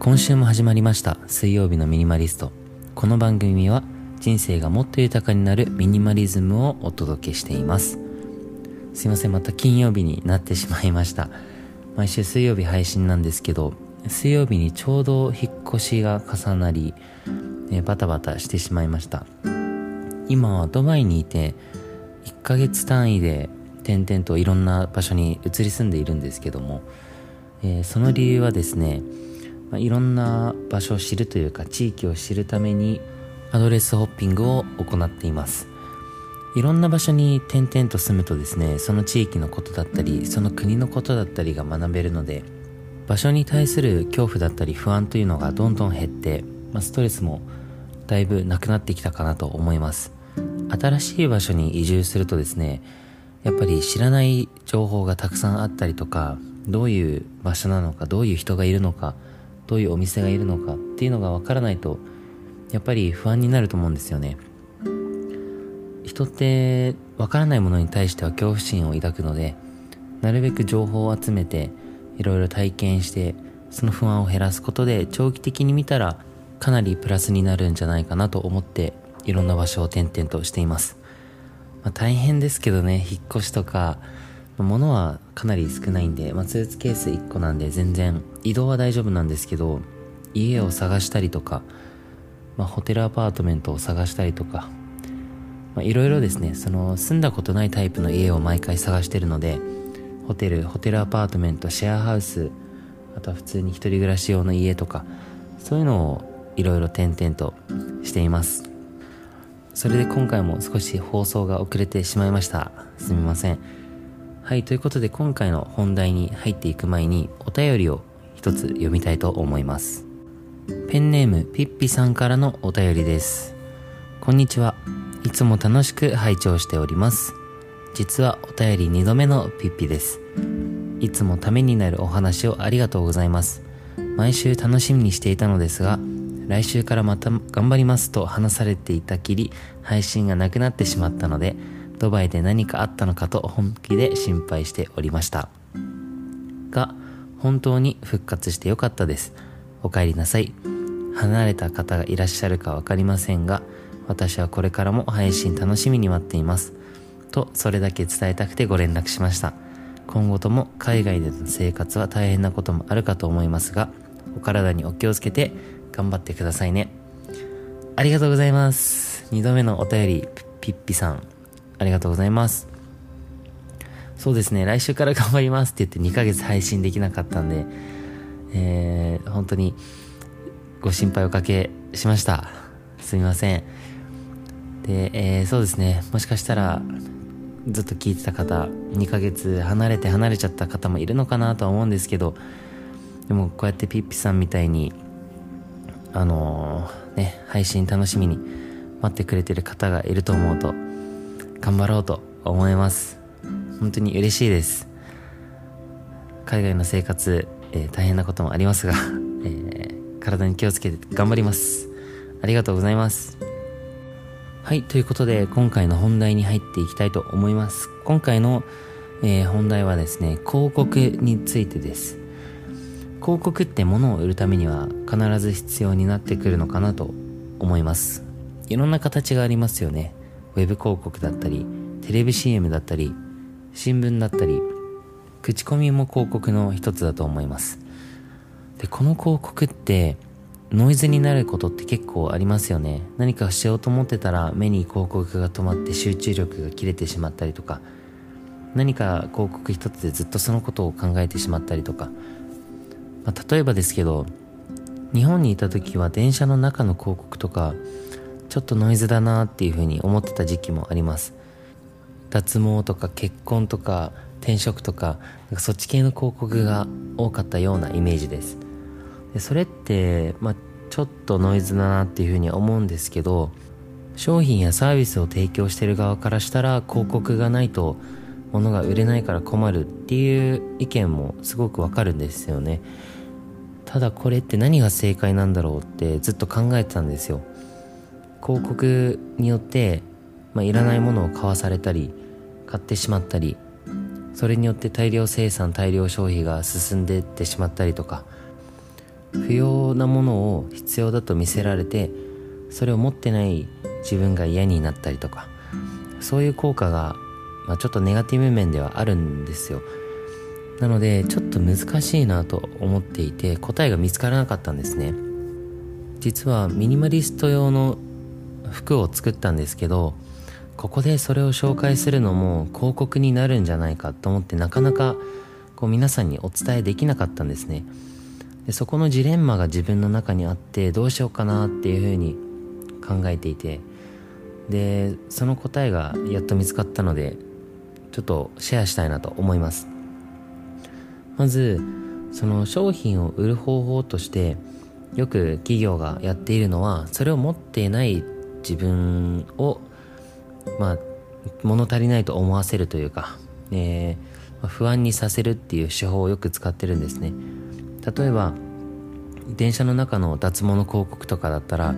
今週も始まりました水曜日のミニマリスト。この番組は人生がもっと豊かになるミニマリズムをお届けしています。すいませんまた金曜日になってしまいました。毎週水曜日配信なんですけど水曜日にちょうど引っ越しが重なり、えバタバタしてしまいました。今はドバイにいて1ヶ月単位で転々といろんな場所に移り住んでいるんですけども、えー、その理由はですね、まあ、いろんな場所を知るというか地域を知るためにアドレスホッピングを行っています。いろんな場所に転々と住むとですねその地域のことだったりその国のことだったりが学べるので場所に対する恐怖だったり不安というのがどんどん減って、まあ、ストレスもだいぶなくなってきたかなと思います。新しい場所に移住するとですねやっぱり知らない情報がたくさんあったりとかどういう場所なのかどういう人がいるのかどういうお店がいるのかっていうのがわからないとやっぱり不安になると思うんですよね。人ってわからないものに対しては恐怖心を抱くのでなるべく情報を集めていろいろ体験してその不安を減らすことで長期的に見たらかなりプラスになるんじゃないかなと思っていろんな場所を転々としています。まあ、大変ですけどね引っ越しとか物はかなり少ないんで、まあ、スーツケース1個なんで全然移動は大丈夫なんですけど家を探したりとか、まあ、ホテルアパートメントを探したりとかいろいろですねその住んだことないタイプの家を毎回探してるのでホテルホテルアパートメントシェアハウスあとは普通に一人暮らし用の家とかそういうのをいろいろ転々としています。それで今回も少し放送が遅れてしまいました。すみません。はいということで今回の本題に入っていく前にお便りを一つ読みたいと思います。ペンネームピッピさんからのお便りです。こんにちは。いつも楽しく拝聴しております。実はお便り2度目のピッピです。いつもためになるお話をありがとうございます。毎週楽しみにしていたのですが来週からまた頑張りますと話されていたきり配信がなくなってしまったのでドバイで何かあったのかと本気で心配しておりました。が本当に復活してよかったです。お帰りなさい。離れた方がいらっしゃるか分かりませんが私はこれからも配信楽しみに待っています。とそれだけ伝えたくてご連絡しました。今後とも海外での生活は大変なこともあるかと思いますがお体にお気をつけて頑張ってくださいね。ありがとうございます。2度目のお便り、ピッピさん、ありがとうございます。そうですね、来週から頑張りますって言って2ヶ月配信できなかったんで、えー、本当にご心配おかけしました。すみません。で、えー、そうですね、もしかしたら、ずっと聞いてた方、2ヶ月離れて離れちゃった方もいるのかなとは思うんですけど、でもこうやってピッピさんみたいにあのー、ね、配信楽しみに待ってくれてる方がいると思うと、頑張ろうと思います。本当に嬉しいです。海外の生活、えー、大変なこともありますが、えー、体に気をつけて頑張ります。ありがとうございます。はい、ということで、今回の本題に入っていきたいと思います。今回の、えー、本題はですね、広告についてです。広告って物を売るためには必ず必要になってくるのかなと思いますいろんな形がありますよねウェブ広告だったりテレビ CM だったり新聞だったり口コミも広告の一つだと思います。でこの広告ってノイズになることって結構ありますよね。何かしようと思ってたら目に広告が止まって集中力が切れてしまったりとか何か広告一つでずっとそのことを考えてしまったりとか。まあ、例えばですけど日本にいた時は電車の中の広告とかちょっとノイズだなっていうふうに思ってた時期もあります。脱毛とか結婚とか転職とかなんかそっち系の広告が多かったようなイメージです。でそれって、まあ、ちょっとノイズだなっていうふうに思うんですけど商品やサービスを提供してる側からしたら広告がないと物が売れないから困るっていう意見もすごくわかるんですよね。ただこれって何が正解なんだろうってずっと考えてたんですよ。広告によって、まあ、いらないものを買わされたり買ってしまったりそれによって大量生産大量消費が進んでいってしまったりとか不要なものを必要だと見せられてそれを持ってない自分が嫌になったりとかそういう効果が、まあ、ちょっとネガティブ面ではあるんですよ。なのでちょっと難しいなと思っていて答えが見つからなかったんですね。実はミニマリスト用の服を作ったんですけどここでそれを紹介するのも広告になるんじゃないかと思ってなかなかこう皆さんにお伝えできなかったんですね。でそこのジレンマが自分の中にあってどうしようかなっていうふうに考えていてでその答えがやっと見つかったのでちょっとシェアしたいなと思います。まずその商品を売る方法としてよく企業がやっているのはそれを持っていない自分をまあ物足りないと思わせるというか、えー、不安にさせるっていう手法をよく使ってるんですね。例えば電車の中の脱毛の広告とかだったら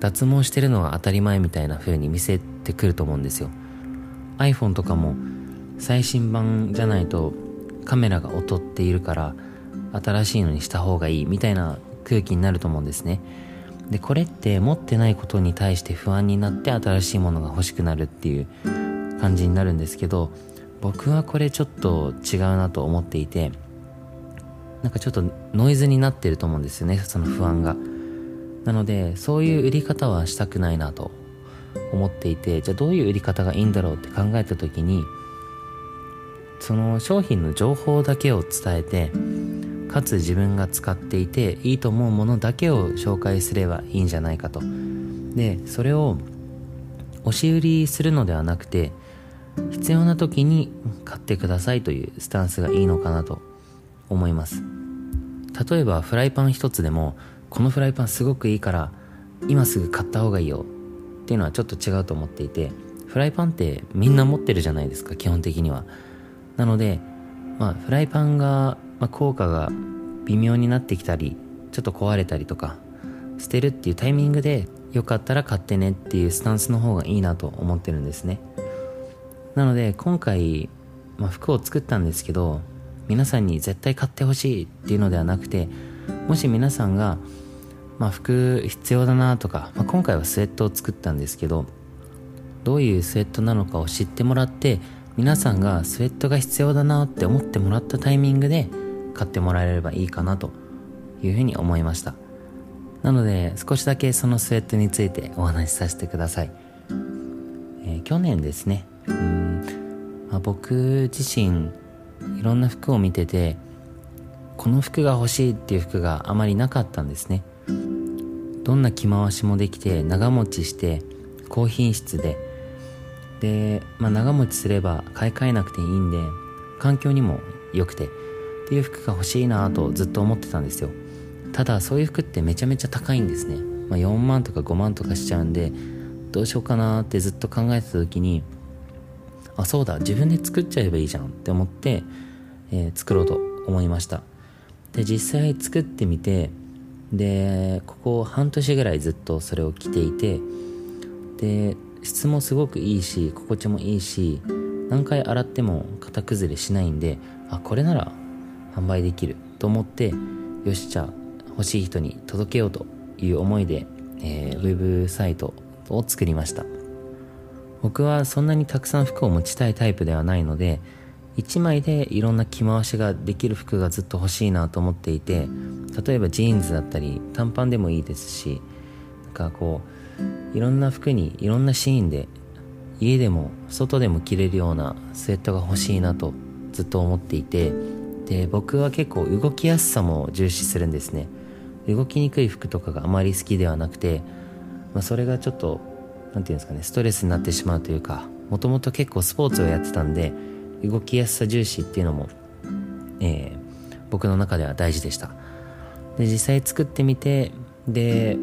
脱毛してるのが当たり前みたいな風に見せてくると思うんですよ。iPhone とかも最新版じゃないとカメラが劣っているから新しいのにした方がいいみたいな空気になると思うんですね。でこれって持ってないことに対して不安になって新しいものが欲しくなるっていう感じになるんですけど僕はこれちょっと違うなと思っていてなんかちょっとノイズになってると思うんですよねその不安が。なのでそういう売り方はしたくないなと思っていてじゃあどういう売り方がいいんだろうって考えた時にその商品の情報だけを伝えてかつ自分が使っていていいと思うものだけを紹介すればいいんじゃないかと。でそれを押し売りするのではなくて必要な時に買ってくださいというスタンスがいいのかなと思います。例えばフライパン一つでもこのフライパンすごくいいから今すぐ買った方がいいよ。っていうのはちょっと違うと思っていてフライパンってみんな持ってるじゃないですか基本的には。なのでまあフライパンが、まあ、効果が微妙になってきたりちょっと壊れたりとか捨てるっていうタイミングでよかったら買ってねっていうスタンスの方がいいなと思ってるんですね。なので今回、まあ、服を作ったんですけど皆さんに絶対買ってほしいっていうのではなくてもし皆さんが、まあ、服必要だなとか、まあ、今回はスウェットを作ったんですけどどういうスウェットなのかを知ってもらって皆さんがスウェットが必要だなって思ってもらったタイミングで買ってもらえればいいかなというふうに思いました。なので少しだけそのスウェットについてお話しさせてください、えー、去年ですね。うん、まあ、僕自身いろんな服を見ててこの服が欲しいっていう服があまりなかったんですね。どんな着回しもできて長持ちして高品質で。で、まあ、長持ちすれば買い替えなくていいんで環境にも良くて。っていう服が欲しいなとずっと思ってたんですよ。ただそういう服ってめちゃめちゃ高いんですね、まあ、4万とか5万とかしちゃうんでどうしようかなってずっと考えてた時にあそうだ自分で作っちゃえばいいじゃんって思って、えー、作ろうと思いました。で実際作ってみてでここ半年ぐらいずっとそれを着ていてで質もすごくいいし心地もいいし何回洗っても型崩れしないんであこれなら販売できると思ってよしじゃあ欲しい人に届けようという思いで、えー、ウェブサイトを作りました。僕はそんなにたくさん服を持ちたいタイプではないので1枚でいろんな着回しができる服がずっと欲しいなと思っていて例えばジーンズだったり短パンでもいいですしなんかこういろんな服にいろんなシーンで家でも外でも着れるようなスウェットが欲しいなとずっと思っていてで僕は結構動きやすさも重視するんですね。動きにくい服とかがあまり好きではなくて、まあ、それがちょっと何て言うんですかねストレスになってしまうというかもともと結構スポーツをやってたんで動きやすさ重視っていうのも、えー、僕の中では大事でした。で実際作ってみてで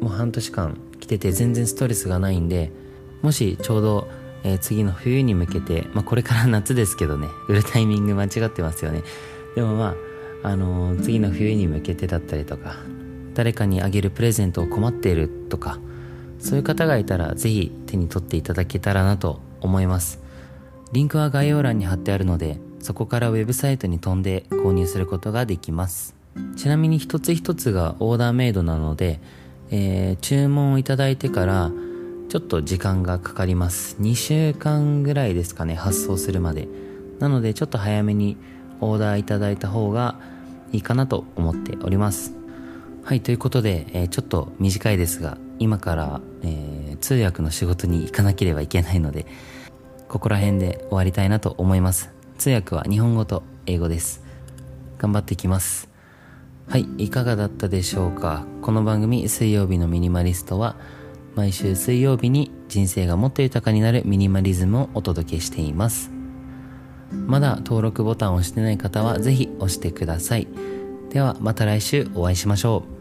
もう半年間着てて全然ストレスがないんでもしちょうど、えー、次の冬に向けて、まあ、これから夏ですけどね売るタイミング間違ってますよね。でもまあ、あのー、次の冬に向けてだったりとか誰かにあげるプレゼントを困っているとかそういう方がいたら是非手に取っていただけたらなと思います。リンクは概要欄に貼ってあるのでそこからウェブサイトに飛んで購入することができます。ちなみに一つ一つがオーダーメイドなので、えー、注文をいただいてからちょっと時間がかかります。2週間ぐらいですかね発送するまで。なのでちょっと早めにオーダーいただいた方がいいかなと思っております。はいということで、えー、ちょっと短いですが今から、えー、通訳の仕事に行かなければいけないのでここら辺で終わりたいなと思います。通訳は日本語と英語です。頑張っていきます。はい、いかがだったでしょうか。この番組水曜日のミニマリストは毎週水曜日に人生がもっと豊かになるミニマリズムをお届けしています。まだ登録ボタンを押してない方はぜひ押してください。ではまた来週お会いしましょう。